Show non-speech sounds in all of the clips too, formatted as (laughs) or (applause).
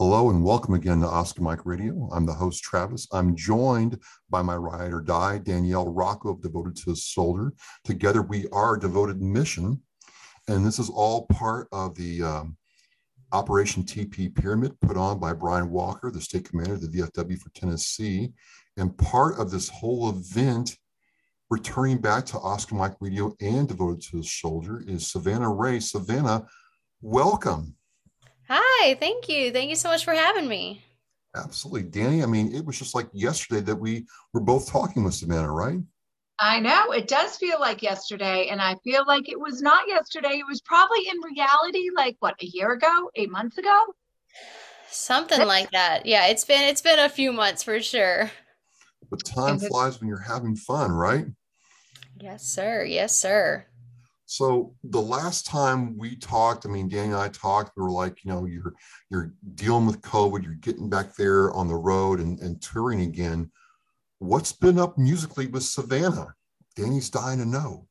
Hello and welcome again to Oscar Mike Radio. I'm the host, Travis. I'm joined by my ride or die, Danielle Rocco of Devoted to a Soldier. Together, we are Devoted Mission. And this is all part of the um, Operation TP Pyramid put on by Brian Walker, the state commander of the VFW for Tennessee. And part of this whole event, returning back to Oscar Mike Radio and Devoted to a Soldier, is Savannah Ray. Savannah, welcome. Hi, thank you. Thank you so much for having me. Absolutely. Danny, I mean, it was just like yesterday that we were both talking with Savannah, right? I know. It does feel like yesterday. And I feel like it was not yesterday. It was probably in reality like what, a year ago, eight months ago? Something like that. Yeah, it's been it's been a few months for sure. But time flies when you're having fun, right? Yes, sir. Yes, sir. So the last time we talked, I mean, Danny and I talked, we were like, you know, you're you're dealing with COVID, you're getting back there on the road and, and touring again. What's been up musically with Savannah? Danny's dying to know.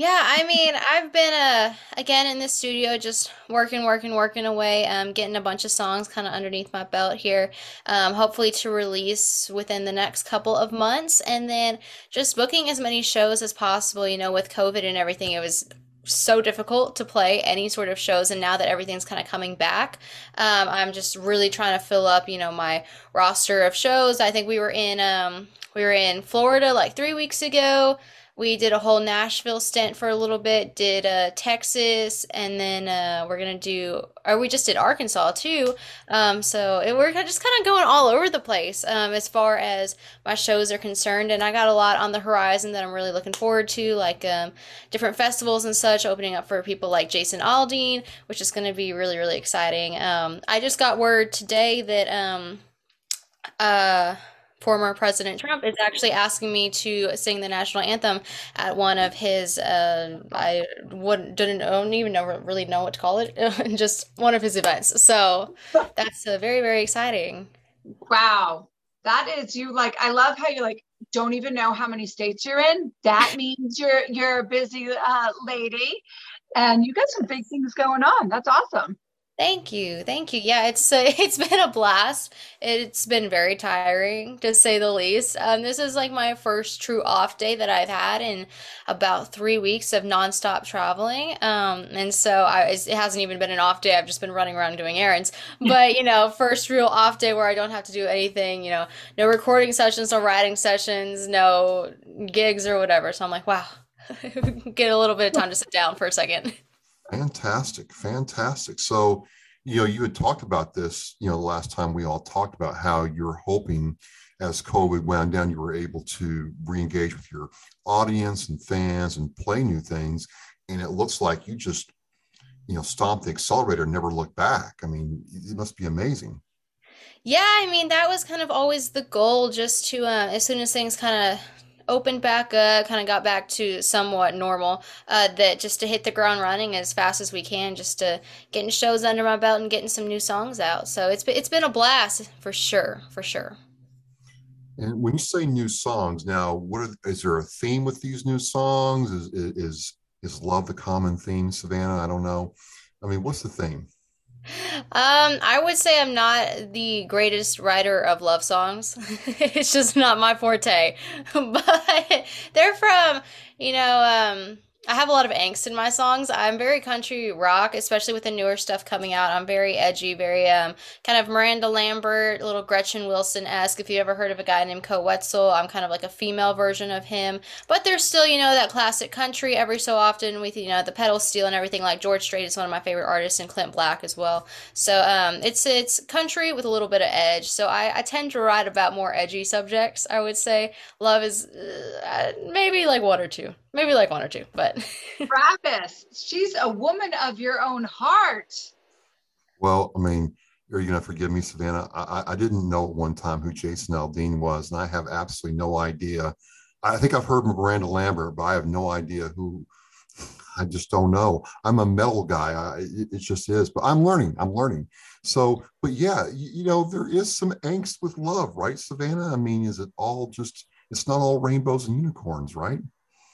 Yeah, I mean, I've been uh again in the studio just working, working, working away, um, getting a bunch of songs kind of underneath my belt here. Um, hopefully to release within the next couple of months, and then just booking as many shows as possible. You know, with COVID and everything, it was so difficult to play any sort of shows and now that everything's kind of coming back um, i'm just really trying to fill up you know my roster of shows i think we were in um, we were in florida like three weeks ago we did a whole Nashville stint for a little bit, did uh, Texas, and then uh, we're gonna do, or we just did Arkansas too. Um, so it, we're just kind of going all over the place um, as far as my shows are concerned, and I got a lot on the horizon that I'm really looking forward to, like um, different festivals and such, opening up for people like Jason Aldean, which is gonna be really really exciting. Um, I just got word today that um, uh former President Trump is actually asking me to sing the national anthem at one of his uh, I wouldn't didn't don't even know really know what to call it (laughs) just one of his events. So that's uh, very very exciting. Wow, that is you like I love how you like don't even know how many states you're in. That (laughs) means you're you're a busy uh, lady, and you got some big things going on. That's awesome. Thank you. Thank you. Yeah, it's uh, (laughs) it's been a blast. It's been very tiring to say the least. Um, this is like my first true off day that I've had in about three weeks of nonstop traveling. Um, and so I, it hasn't even been an off day. I've just been running around doing errands. (laughs) But, you know, first real off day where I don't have to do anything, you know, no recording sessions, no writing sessions, no gigs or whatever. So I'm like, wow, (laughs) get a little bit of time to sit down for a second. Fantastic, fantastic. So, you know, you had talked about this, you know, the last time we all talked about how you're hoping as COVID wound down, you were able to re-engage with your audience and fans and play new things. And it looks like you just, you know, stomp the accelerator and never look back. I mean, it must be amazing. Yeah, I mean, that was kind of always the goal, just to, uh, as soon as things kind of opened back up, kind of got back to somewhat normal. Uh, that just to hit the ground running as fast as we can, just to getting shows under my belt and getting some new songs out. So it's been, it's been a blast for sure, for sure. And when you say new songs, now what are, is there a theme with these new songs? Is is is love the common theme, Savannah? I don't know. I mean, what's the theme? Um, I would say I'm not the greatest writer of love songs. (laughs) it's just not my forte. (laughs) but they're from, you know, um, I have a lot of angst in my songs. I'm very country rock, especially with the newer stuff coming out. I'm very edgy, very um kind of Miranda Lambert, little Gretchen Wilson esque. If you ever heard of a guy named Koe Wetzel, I'm kind of like a female version of him. But there's still, you know, that classic country every so often with you know the pedal steel and everything. Like George Strait is one of my favorite artists, and Clint Black as well. So um, it's it's country with a little bit of edge. So I, I tend to write about more edgy subjects. I would say love is uh, maybe like one or two maybe like one or two, but (laughs) Travis, she's a woman of your own heart. Well, I mean, you're you gonna forgive me, Savannah? I, I didn't know at one time who Jason Aldean was, and I have absolutely no idea. I think I've heard Miranda Lambert, but I have no idea who. I just don't know. I'm a metal guy. I, it, it, just is, but I'm learning. I'm learning. So, but yeah, you, you know, there is some angst with love, right, Savannah? I mean, is it all just? It's not all rainbows and unicorns, right?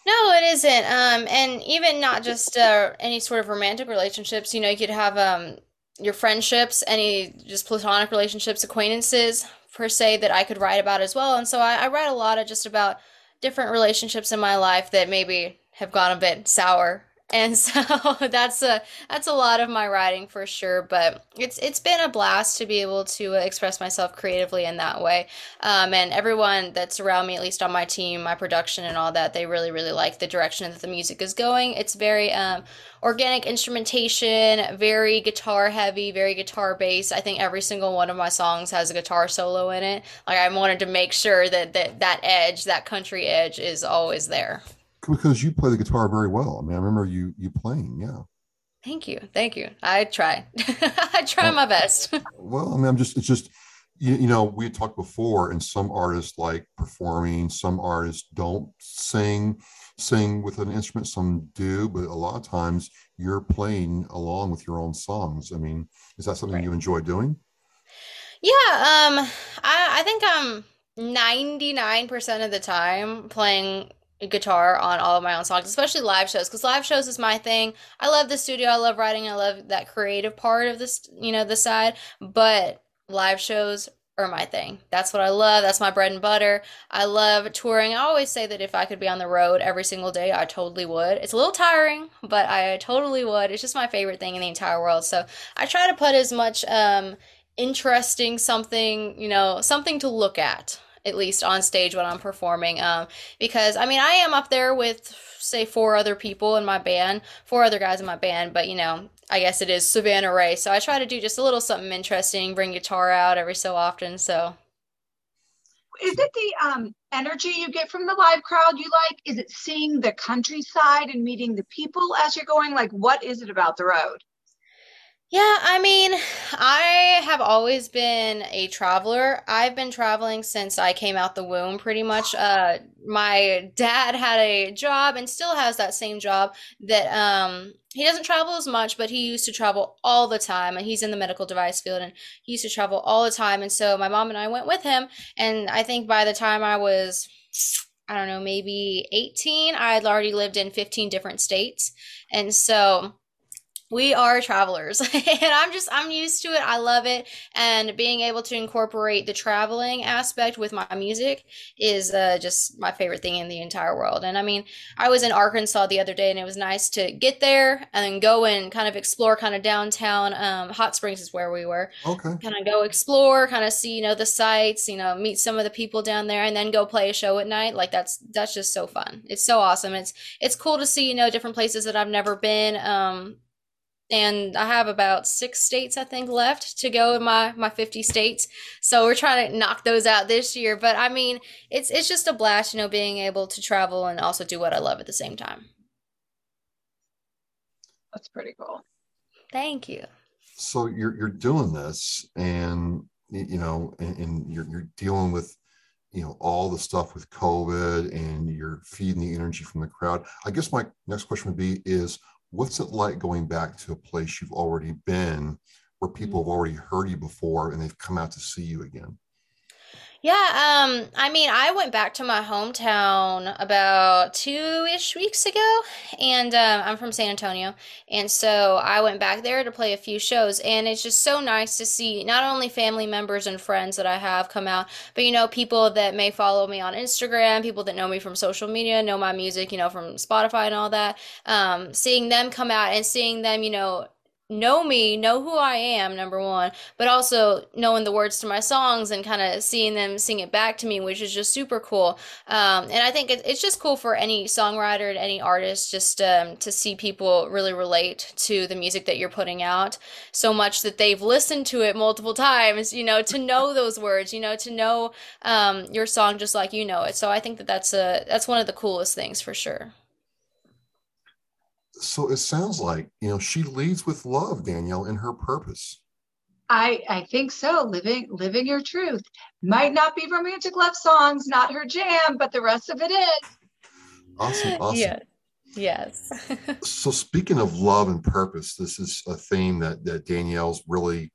No, it isn't. Um, and even not just uh, any sort of romantic relationships. You know, you could have um, your friendships, any just platonic relationships, acquaintances per se that I could write about as well. And so I, I write a lot of just about different relationships in my life that maybe have gone a bit sour and so (laughs) that's a that's a lot of my writing for sure but it's it's been a blast to be able to express myself creatively in that way. Um, and everyone that's around me at least on my team my production and all that they really really like the direction that the music is going. It's very um, organic instrumentation very guitar heavy very guitar based i think every single one of my songs has a guitar solo in it. Like i wanted to make sure that that, that edge that country edge is always there because you play the guitar very well. I mean, I remember you you playing. Yeah. Thank you, thank you. I try. (laughs) I try well, my best. (laughs) well, I mean, I'm just it's just you, you know we talked before, and some artists like performing, some artists don't sing sing with an instrument, some do, but a lot of times you're playing along with your own songs. I mean, is that something right. you enjoy doing? Yeah, um, I I think I'm 99% of the time playing guitar on all of my own songs, especially live shows, because live shows is my thing. I love the studio, I love writing, I love that creative part of this, you know, the side, but live shows are my thing. That's what I love. That's my bread and butter. I love touring. I always say that if I could be on the road every single day, I totally would. It's a little tiring, but I totally would. It's just my favorite thing in the entire world. So I try to put as much um interesting something, you know, something to look at at least on stage when I'm performing. Um, because I mean, I am up there with say four other people in my band, four other guys in my band, but you know, I guess it is Savannah Ray. So I try to do just a little something interesting, bring guitar out every so often. So is it the um, energy you get from the live crowd you like? Is it seeing the countryside and meeting the people as you're going? Like, what is it about the road? Yeah, I mean, I have always been a traveler. I've been traveling since I came out the womb, pretty much. Uh, my dad had a job and still has that same job that um, he doesn't travel as much, but he used to travel all the time. And he's in the medical device field and he used to travel all the time. And so my mom and I went with him. And I think by the time I was, I don't know, maybe 18, I had already lived in 15 different states. And so we are travelers (laughs) and i'm just i'm used to it. I love it and being able to incorporate the traveling aspect with my music is uh, just my favorite thing in the entire world. And i mean i was in arkansas the other day and it was nice to get there and then go and kind of explore kind of downtown um, hot springs is where we were. Okay. Kind of go explore kind of see you know the sights you know meet some of the people down there and then go play a show at night. Like that's that's just so fun. It's so awesome. It's it's cool to see you know different places that i've never been um and I have about six states I think left to go in my my 50 states. So we're trying to knock those out this year. But I mean, it's it's just a blast, you know, being able to travel and also do what I love at the same time. That's pretty cool. Thank you. So you're you're doing this, and you know, and, and you're you're dealing with you know all the stuff with covid and you're feeding the energy from the crowd i guess my next question would be is what's it like going back to a place you've already been where people mm. have already heard you before and they've come out to see you again? Yeah, um, I mean, I went back to my hometown about two ish weeks ago, and um, I'm from San Antonio, and so I went back there to play a few shows, and it's just so nice to see not only family members and friends that I have come out, but you know, people that may follow me on Instagram, people that know me from social media, know my music, you know, from Spotify and all that. Um, seeing them come out and seeing them, you know, know me, know who I am, number one, but also knowing the words to my songs and kind of seeing them sing it back to me, which is just super cool. Um, and I think it, it's just cool for any songwriter and any artist just um, to see people really relate to the music that you're putting out so much that they've listened to it multiple times, you know, to know (laughs) those words, you know, to know um, your song just like you know it. So I think that that's a that's one of the coolest things for sure so it sounds like you know she leads with love danielle in her purpose. I i think so. Living living your truth. Might not be romantic love songs not her jam but the rest of it is. Awesome (laughs) awesome. Yeah. yes. (laughs) So speaking of love and purpose this is a theme that that danielle's really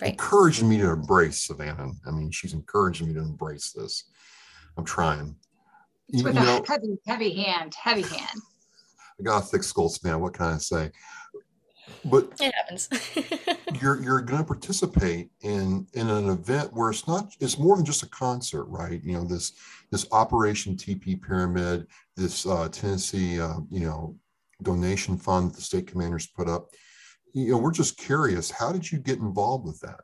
right. encouraging me to embrace savannah. I mean she's encouraging me to embrace this. I'm trying. You, with you know, a heavy heavy hand heavy hand I got a thick skull span. What can I say? but it happens. (laughs) you're you're going to participate in in an event where it's not it's more than just a concert, right? You know this this Operation TP Pyramid, this uh, Tennessee uh, you know donation fund that the state commanders put up. You know, we're just curious. How did you get involved with that?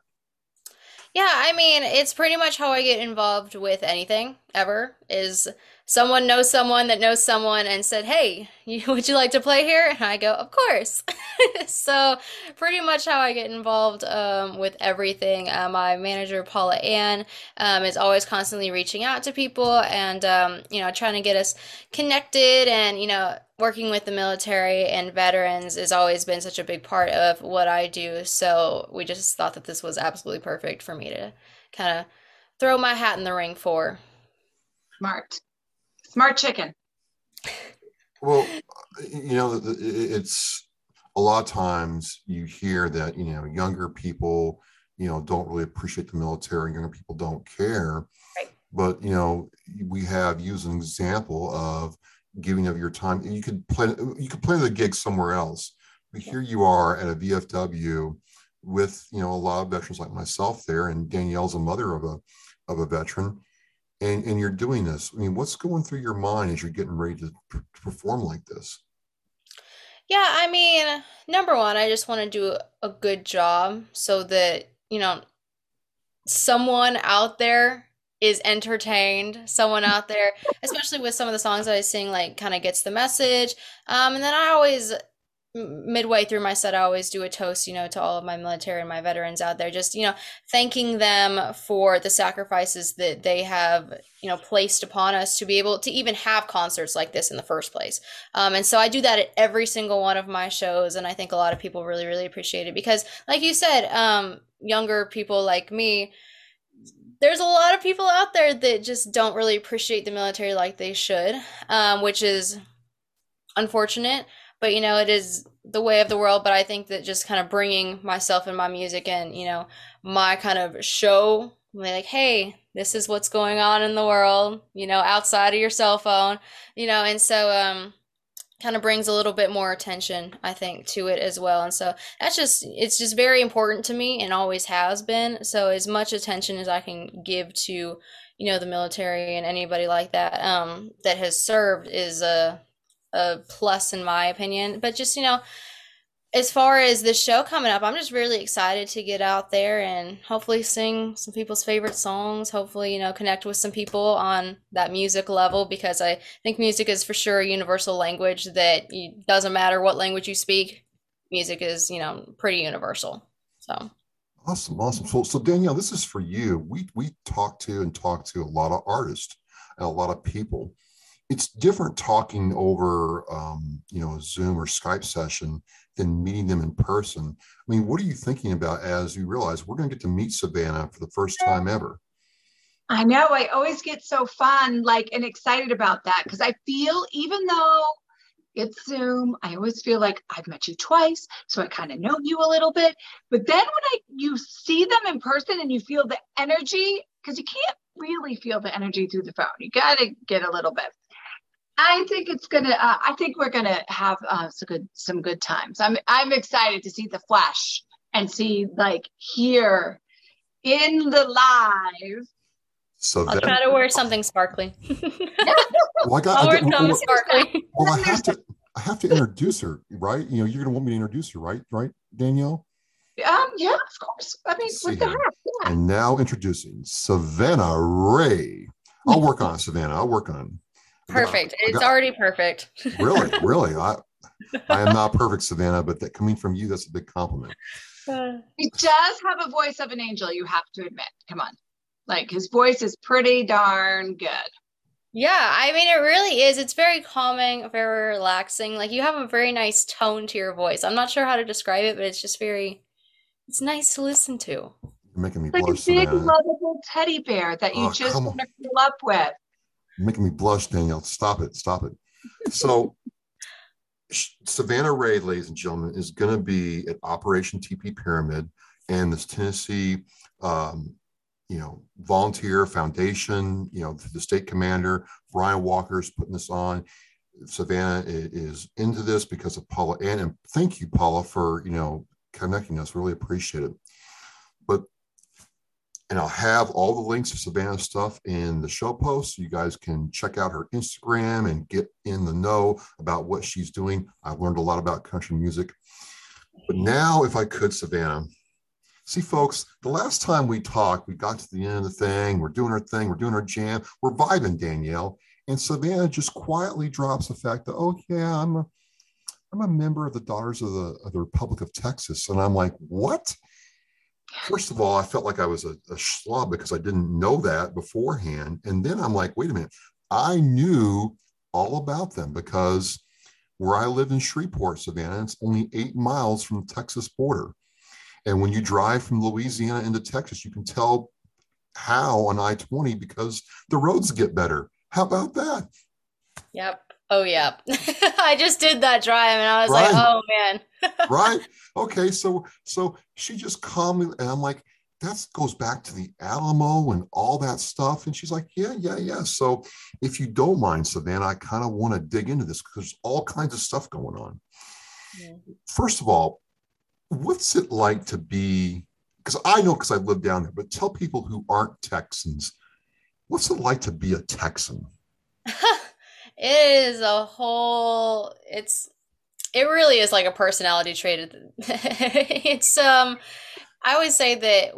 Yeah, I mean, it's pretty much how I get involved with anything ever is someone knows someone that knows someone and said, "Hey, (laughs) you, would you like to play here?" And I go, "Of course." (laughs) so, pretty much how I get involved um, with everything. Uh, my manager Paula Ann um, is always constantly reaching out to people and um, you know trying to get us connected and you know working with the military and veterans has always been such a big part of what I do. So we just thought that this was absolutely perfect for me to kind of throw my hat in the ring for. Smart. Smart chicken. Well, you know, it's a lot of times you hear that, you know, younger people, you know, don't really appreciate the military, younger people don't care. Right. But, you know, we have used an example of giving of your time. You could play you could play the gig somewhere else. But here you are at a VFW with, you know, a lot of veterans like myself there, and Danielle's a mother of a of a veteran and and you're doing this i mean what's going through your mind as you're getting ready to, to perform like this yeah i mean number one i just want to do a good job so that you know someone out there is entertained someone out (laughs) there especially with some of the songs i sing like kind of gets the message um, and then i always midway through my set, I always do a toast, you know, to all of my military and my veterans out there, just, you know, thanking them for the sacrifices that they have, you know, placed upon us to be able to even have concerts like this in the first place. Um, and so I do that at every single one of my shows. And I think a lot of people really, really appreciate it because, like you said, um, younger people like me, there's a lot of people out there that just don't really appreciate the military like they should, um, which is unfortunate but you know it is the way of the world. But i think that just kind of bringing myself and my music and you know my kind of show like hey this is what's going on in the world you know outside of your cell phone you know and so um kind of brings a little bit more attention i think to it as well and so that's just it's just very important to me and always has been so as much attention as i can give to you know the military and anybody like that um that has served is a a plus in my opinion. But just, you know, as far as the show coming up, I'm just really excited to get out there and hopefully sing some people's favorite songs. Hopefully, you know, connect with some people on that music level because I think music is for sure a universal language that you, doesn't matter what language you speak. Music is, you know, pretty universal. So awesome, awesome. So, so Danielle, this is for you. We we talk to and talk to a lot of artists and a lot of people it's different talking over um, you know a zoom or skype session than meeting them in person. I mean what are you thinking about as you realize we're going to get to meet savannah for the first time ever? I know i always get so fun like and excited about that because i feel even though it's zoom i always feel like i've met you twice so i kind of know you a little bit but then when i you see them in person and you feel the energy because you can't really feel the energy through the phone you got to get a little bit I think it's gonna. Uh, I think we're gonna have uh, some good some good times. I'm I'm excited to see the flash and see like here in the live. So I'll that, try to wear something sparkly. well, I got, (laughs) I'll wear something sparkly. Well, I have to. I have to introduce her, right? You know, you're gonna want me to introduce her, right? Right, Danielle. Um, yeah, of course. I mean, what the heck? Yeah. And now introducing Savannah Ray. I'll work on it, Savannah. I'll work on Perfect. it's already perfect. (laughs) really, really. I I am not (laughs) perfect, Savannah, but that coming from you, that's a big compliment. He does have a voice of an angel, you have to admit. Come on. Like his voice is pretty darn good. Yeah, I mean it really is. It's very calming, very relaxing. Like you have a very nice tone to your voice. I'm not sure how to describe it, but it's just very it's nice to listen to. You're making me like blush. a big Savannah. lovable teddy bear that you oh, just want to fill up with making me blush, Danielle. Stop it, stop it. So, Savannah Ray, ladies and gentlemen, is going to be at Operation TP Pyramid and this Tennessee, um, you know, volunteer foundation. You know, the state commander Brian Walker is putting this on. Savannah is into this because of Paula and, and thank you, Paula, for you know connecting us. Really appreciate it. And I'll have all the links to Savannah's stuff in the show post. So you guys can check out her Instagram and get in the know about what she's doing. I've learned a lot about country music. But now, if I could, Savannah, see, folks, the last time we talked, we got to the end of the thing. We're doing our thing. We're doing our jam. We're vibing, Danielle. And Savannah just quietly drops the fact that, oh, yeah, I'm a, I'm a member of the Daughters of the, of the Republic of Texas. And I'm like, what? First of all, I felt like I was a, a because I didn't know that beforehand. And then I'm like, wait a minute, I knew all about them because where I live in Shreveport, Savannah, it's only eight miles from the Texas border. And when you drive from Louisiana into Texas, you can tell how on I 20 because the roads get better. How about that? Yep. Oh, yeah. (laughs) I just did that drive and I was right. like, oh, man. (laughs) right. Okay. So, so she just calmly, and I'm like, that goes back to the Alamo and all that stuff. And she's like, yeah, yeah, yeah. So if you don't mind, Savannah, I kind of want to dig into this because there's all kinds of stuff going on. Yeah. First of all, what's it like to be, because I know because I lived down there, but tell people who aren't Texans, what's it like to be a Texan? (laughs) it is a whole, it's, it really is like a personality trait. (laughs) it's, um, I always say that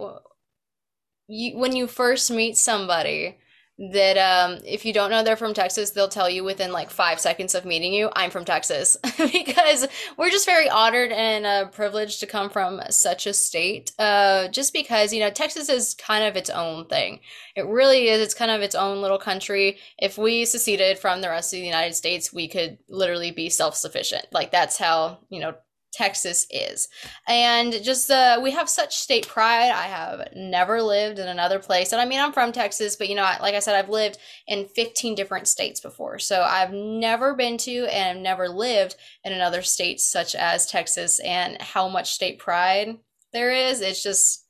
you, when you first meet somebody, that um, if you don't know they're from Texas, they'll tell you within like five seconds of meeting you, I'm from Texas. (laughs) because we're just very honored and uh, privileged to come from such a state. Uh, just because, you know, Texas is kind of its own thing. It really is. It's kind of its own little country. If we seceded from the rest of the United States, we could literally be self sufficient. Like that's how, you know, Texas is. And just uh, we have such state pride. I have never lived in another place. And I mean, I'm from Texas, but you know, like I said, I've lived in 15 different states before. So I've never been to and I've never lived in another state such as Texas and how much state pride there is. It's just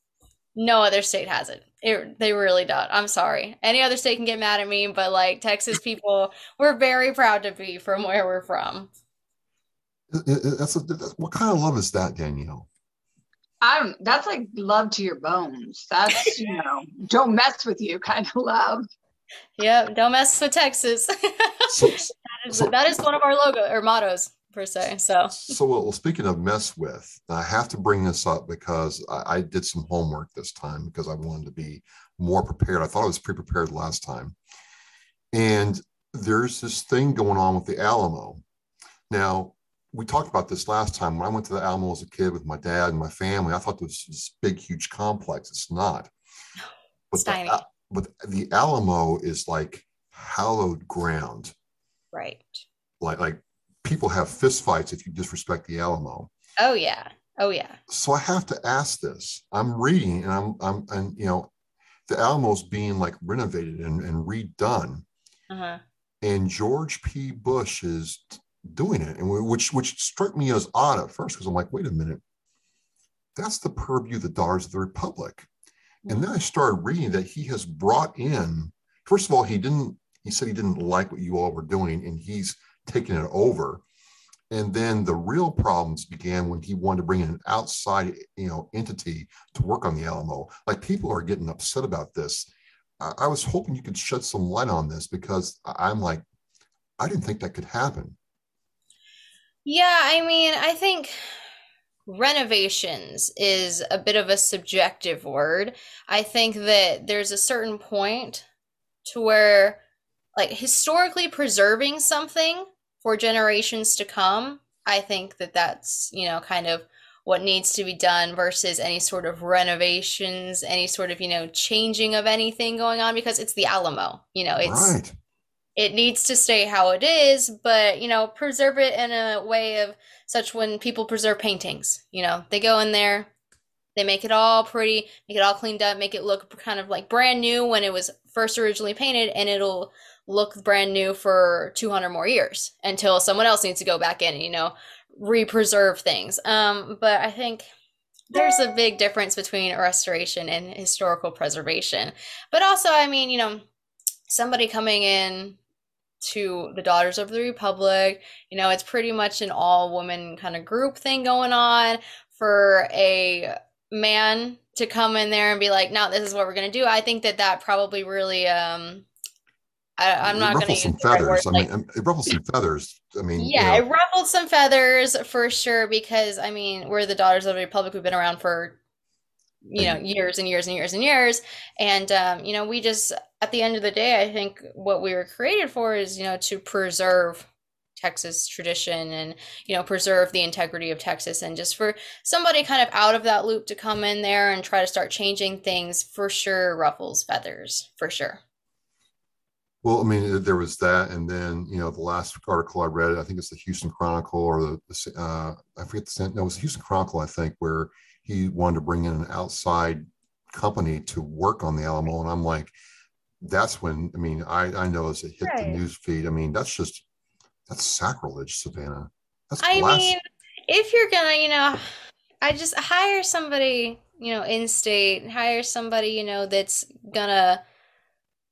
no other state has it. It, they really don't. I'm sorry. Any other state can get mad at me, but like Texas people, we're very proud to be from where we're from. That's, a, that's what kind of love is that, Danielle? I don't. That's like love to your bones. That's you know, (laughs) don't mess with you kind of love. Yep, don't mess with Texas. (laughs) so, that, is, so, that is one of our logo or mottos per se. So, so well, speaking of mess with, I have to bring this up because I, I did some homework this time because I wanted to be more prepared. I thought I was pre-prepared last time, and there's this thing going on with the Alamo. Now, we talked about this last time. When I went to the Alamo as a kid with my dad and my family, I thought this was this big, huge complex. It's not. But, the, but the Alamo is like hallowed ground. Right. Like like people have fistfights if you disrespect the Alamo. Oh yeah. Oh yeah. So I have to ask this. I'm reading and I'm I'm and you know, the Alamo's being like renovated and, and redone. Uh-huh. And George P. Bush is doing it, and which which struck me as odd at first because I'm like, wait a minute, that's the purview of the Daughters of the Republic. And mm. then I started reading that he has brought in. First of all, he didn't. He said he didn't like what you all were doing, and he's taken it over. And then the real problems began when he wanted to bring in an outside, you know, entity to work on the Alamo. Like people are getting upset about this. I, I was hoping you could shed some light on this because I'm like, I didn't think that could happen. Yeah, I mean, I think renovations is a bit of a subjective word. I think that there's a certain point to where, like, historically preserving something for generations to come, I think that that's, you know, kind of what needs to be done versus any sort of renovations, any sort of, you know, changing of anything going on because it's the Alamo. You know, it's right it needs to stay how it is, but you know, preserve it in a way of such when people preserve paintings, you know, they go in there, they make it all pretty, make it all cleaned up, make it look kind of like brand new when it was first originally painted, and it'll look brand new for 200 more years until someone else needs to go back in and, you know, re-preserve things. Um, but I think there's a big difference between restoration and historical preservation. But also, I mean, you know, somebody coming in to the Daughters of the Republic. You know, it's pretty much an all woman kind of group thing going on for a man to come in there and be like, no, this is what we're going to do. I think that that probably really, um, I, am not going to use some feathers. I mean, it ruffled some feathers. I mean, yeah, you know. it ruffled some feathers for sure because I mean, we're the Daughters of the Republic. We've been around for you know years and years and years and years. And um, you know we just at the end of the day i think what we were created for is you know to preserve texas tradition and you know preserve the integrity of texas. And just for somebody kind of out of that loop to come in there and try to start changing things for sure ruffles feathers for sure. Well, I mean, there was that, and then you know the last article I read, I think it's the Houston Chronicle or the uh, I forget the sent, no, it was the Houston Chronicle, I think, where he wanted to bring in an outside company to work on the Alamo. And I'm like, that's when, I mean, I, I know as it hit right. the news feed, I mean, that's just, that's sacrilege, Savannah. That's I mean, if you're gonna, you know, I just hire somebody, you know, in state, hire somebody, you know, that's gonna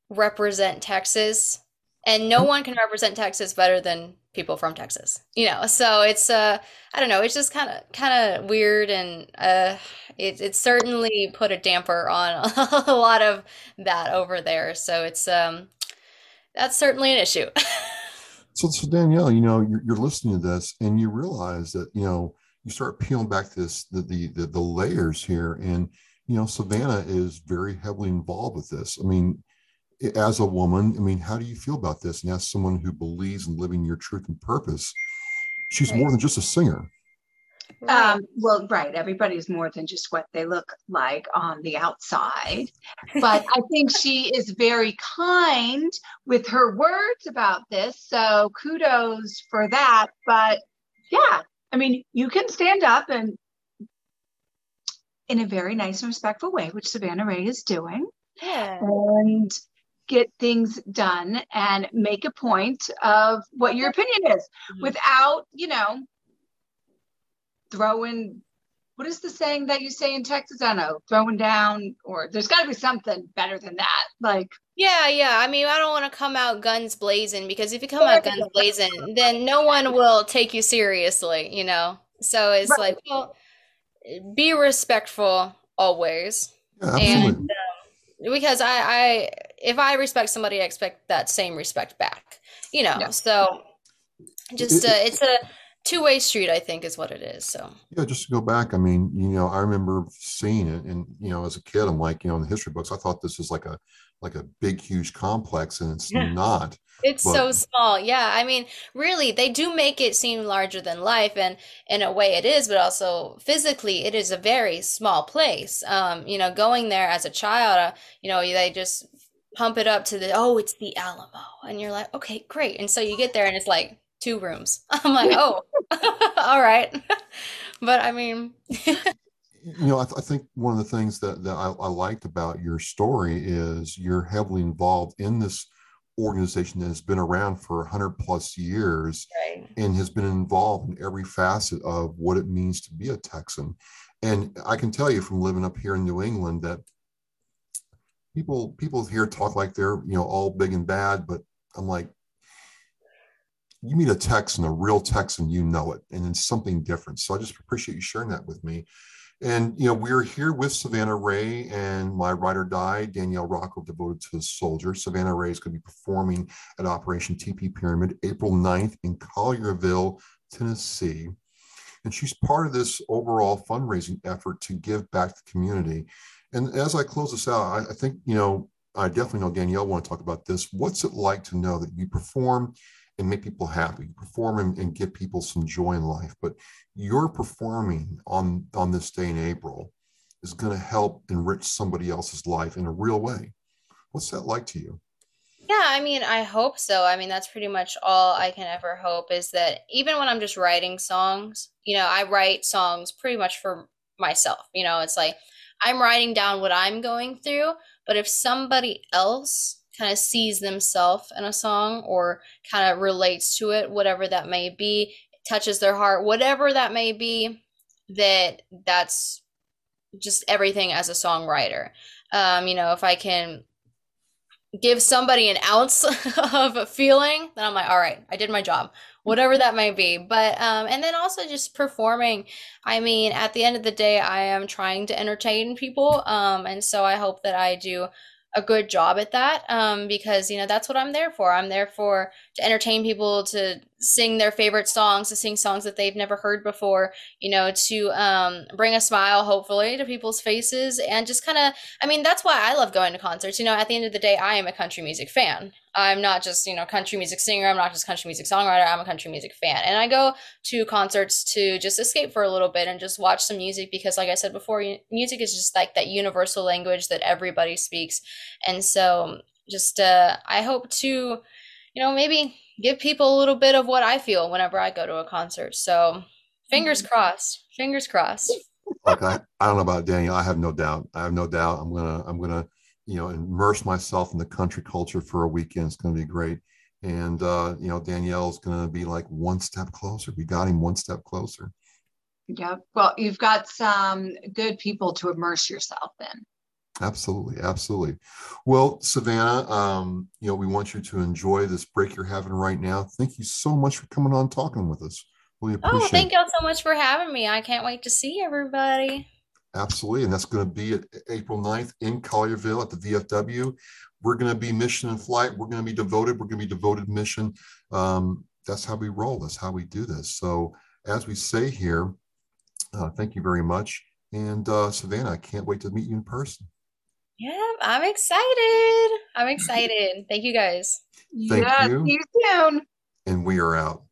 represent Texas. And no mm-hmm. one can represent Texas better than people from Texas, you know. So it's uh, I don't know, it's just kind of kind of weird, and uh, it it certainly put a damper on (laughs) a lot of that over there. So it's um, that's certainly an issue. (laughs) so, so Danielle, you know, you're, you're listening to this, and you realize that you know you start peeling back this the the the, the layers here, and you know, Savannah is very heavily involved with this. I mean, as a woman, I mean, how do you feel about this? And as someone who believes in living your truth and purpose, she's right. more than just a singer. Um, well, right. Everybody's more than just what they look like on the outside. But I (laughs) think she is very kind with her words about this. So kudos for that. But yeah, I mean, you can stand up and in a very nice and respectful way, which Savannah Ray is doing. Yeah. And get things done and make a point of what your opinion is mm-hmm. without, you know, throwing what is the saying that you say in Texas? I don't know, throwing down, or there's got to be something better than that. Like, yeah, yeah. I mean, I don't want to come out guns blazing because if you come out guns blazing, then no one will take you seriously, you know? So it's right. like, well, be respectful always. Yeah, and um, because I, I if I respect somebody, I expect that same respect back. You know, yeah. so just uh, it's a two way street. I think is what it is. So yeah, just to go back. I mean, you know, I remember seeing it, and you know, as a kid, I'm like, you know, in the history books, I thought this was like a like a big, huge complex, and it's yeah. not. It's but, so small. Yeah. I mean, really, they do make it seem larger than life. And in a way it is, but also physically, it is a very small place. Um, you know, going there as a child, uh, you know, they just pump it up to the, oh, it's the Alamo. And you're like, okay, great. And so you get there and it's like two rooms. (laughs) I'm like, oh, (laughs) all right. (laughs) but I mean, you know, I, th- I, think one of the things that, that I, I liked about your story is you're heavily involved in this organization that has been around for 100 plus years right. and has been involved in every facet of what it means to be a Texan. And I can tell you from living up here in New England that people people here talk like they're you know all big and bad, but I'm like, you meet a Texan, a real Texan, you know it, and it's something different. So I just appreciate you sharing that with me. And you know, we're here with Savannah Ray and my ride or die, Danielle Rocco, devoted to the soldier. Savannah Ray is going to be performing at Operation TP Pyramid April 9th in Collierville, Tennessee. And she's part of this overall fundraising effort to give back to the community. And as I close this out, I, I think, you know, I definitely know Danielle want to talk about this. What's it like to know that you perform and make people happy, perform and, and give people some joy in life. But you're performing on on this day in April is going to help enrich somebody else's life in a real way. What's that like to you? Yeah, I mean, I hope so. I mean, that's pretty much all I can ever hope is that even when I'm just writing songs, you know, I write songs pretty much for myself. You know, it's like I'm writing down what I'm going through, but if somebody else kind of sees themselves in a song or kind of relates to it, whatever that may be, touches their heart, whatever that may be, that that's just everything as a songwriter. Um, you know, if I can give somebody an ounce (laughs) of feeling, then I'm like, all right, I did my job, whatever that might be. But um, and then also just performing. I mean, at the end of the day, I am trying to entertain people, um, and so I hope that I do a good job at that um, because you know that's what I'm there for. I'm there for to entertain people, to sing their favorite songs, to sing songs that they've never heard before. You know, to um, bring a smile, hopefully, to people's faces, and just kind of. I mean, that's why I love going to concerts. You know, at the end of the day, I am a country music fan. I'm not just, you know, country music singer. I'm not just country music songwriter. I'm a country music fan. And I go to concerts to just escape for a little bit and just watch some music because, like I said before, music is just like that universal language that everybody speaks. And so, just, uh, I hope to, you know, maybe give people a little bit of what I feel whenever I go to a concert. So, fingers mm-hmm. crossed. Fingers crossed. Like I, I don't know about Daniel. I have no doubt. I have no doubt. I'm gonna, I'm gonna you know, immerse myself in the country culture for a weekend. It's going to be great. And, uh, you know, Danielle's going to be like one step closer. We got him one step closer. Yeah. Well, you've got some good people to immerse yourself in. Absolutely. Absolutely. Well, Savannah, um, you know, we want you to enjoy this break you're having right now. Thank you so much for coming on talking with us. Really appreciate oh, thank y'all so much for having me. I can't wait to see everybody. Absolutely. And that's going to be at April 9th in Collierville at the VFW. We're going to be mission in flight. We're going to be devoted. We're going to be devoted mission. Um, that's how we roll. That's how we do this. So, as we say here, uh, thank you very much. And uh, Savannah, I can't wait to meet you in person. Yeah, I'm excited. I'm excited. Thank you guys. Thank yeah, you. See you soon. And we are out.